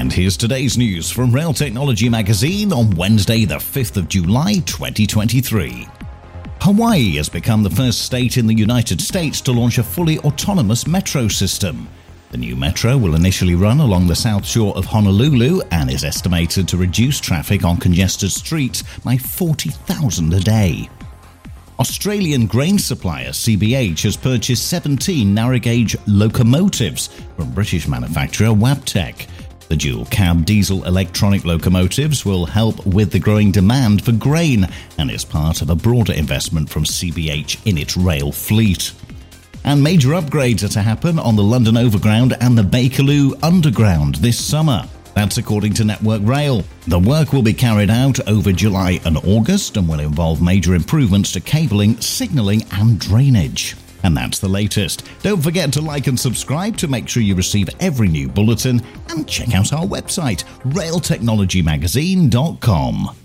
And here's today's news from Rail Technology Magazine on Wednesday, the 5th of July, 2023. Hawaii has become the first state in the United States to launch a fully autonomous metro system. The new metro will initially run along the south shore of Honolulu and is estimated to reduce traffic on congested streets by 40,000 a day. Australian grain supplier CBH has purchased 17 narrow gauge locomotives from British manufacturer Wabtec. The dual cab diesel electronic locomotives will help with the growing demand for grain and is part of a broader investment from CBH in its rail fleet and major upgrades are to happen on the London Overground and the Bakerloo Underground this summer. That's according to Network Rail. The work will be carried out over July and August and will involve major improvements to cabling, signalling, and drainage. And that's the latest. Don't forget to like and subscribe to make sure you receive every new bulletin and check out our website, railtechnologymagazine.com.